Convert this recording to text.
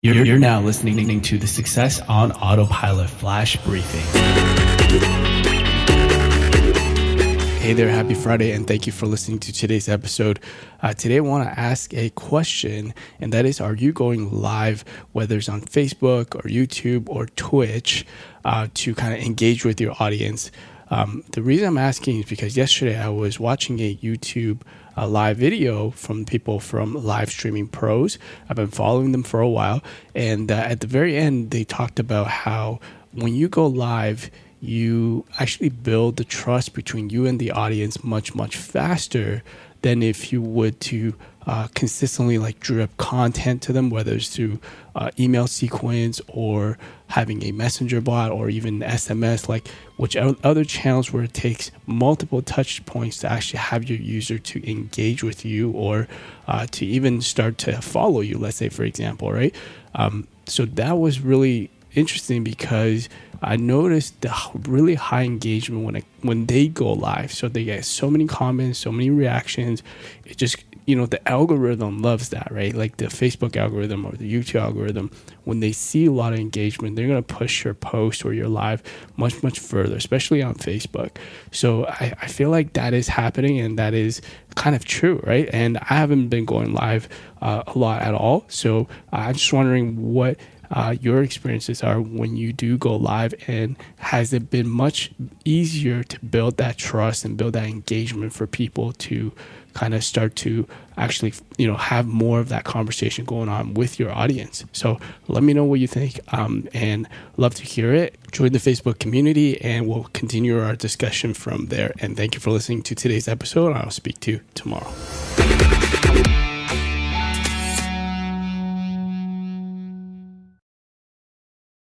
You're, you're now listening to the Success on Autopilot Flash Briefing. Hey there, happy Friday, and thank you for listening to today's episode. Uh, today, I want to ask a question, and that is Are you going live, whether it's on Facebook or YouTube or Twitch, uh, to kind of engage with your audience? Um, the reason I'm asking is because yesterday I was watching a YouTube uh, live video from people from Live Streaming Pros. I've been following them for a while, and uh, at the very end, they talked about how when you go live, you actually build the trust between you and the audience much, much faster than if you would to uh, consistently like drip content to them, whether it's through uh, email sequence or having a messenger bot or even SMS, like which other channels where it takes multiple touch points to actually have your user to engage with you or uh, to even start to follow you, let's say, for example, right? Um, so that was really interesting because I noticed the really high engagement when when they go live. So they get so many comments, so many reactions. It just you know the algorithm loves that, right? Like the Facebook algorithm or the YouTube algorithm. When they see a lot of engagement, they're gonna push your post or your live much much further, especially on Facebook. So I, I feel like that is happening and that is kind of true, right? And I haven't been going live uh, a lot at all. So I'm just wondering what uh, your experiences are when you do go live and has it been much easier to build that trust and build that engagement for people to kind of start to actually you know have more of that conversation going on with your audience? So let me know what you think um, and love to hear it. Join the facebook community and we'll continue our discussion from there. And thank you for listening to today's episode. I'll speak to you tomorrow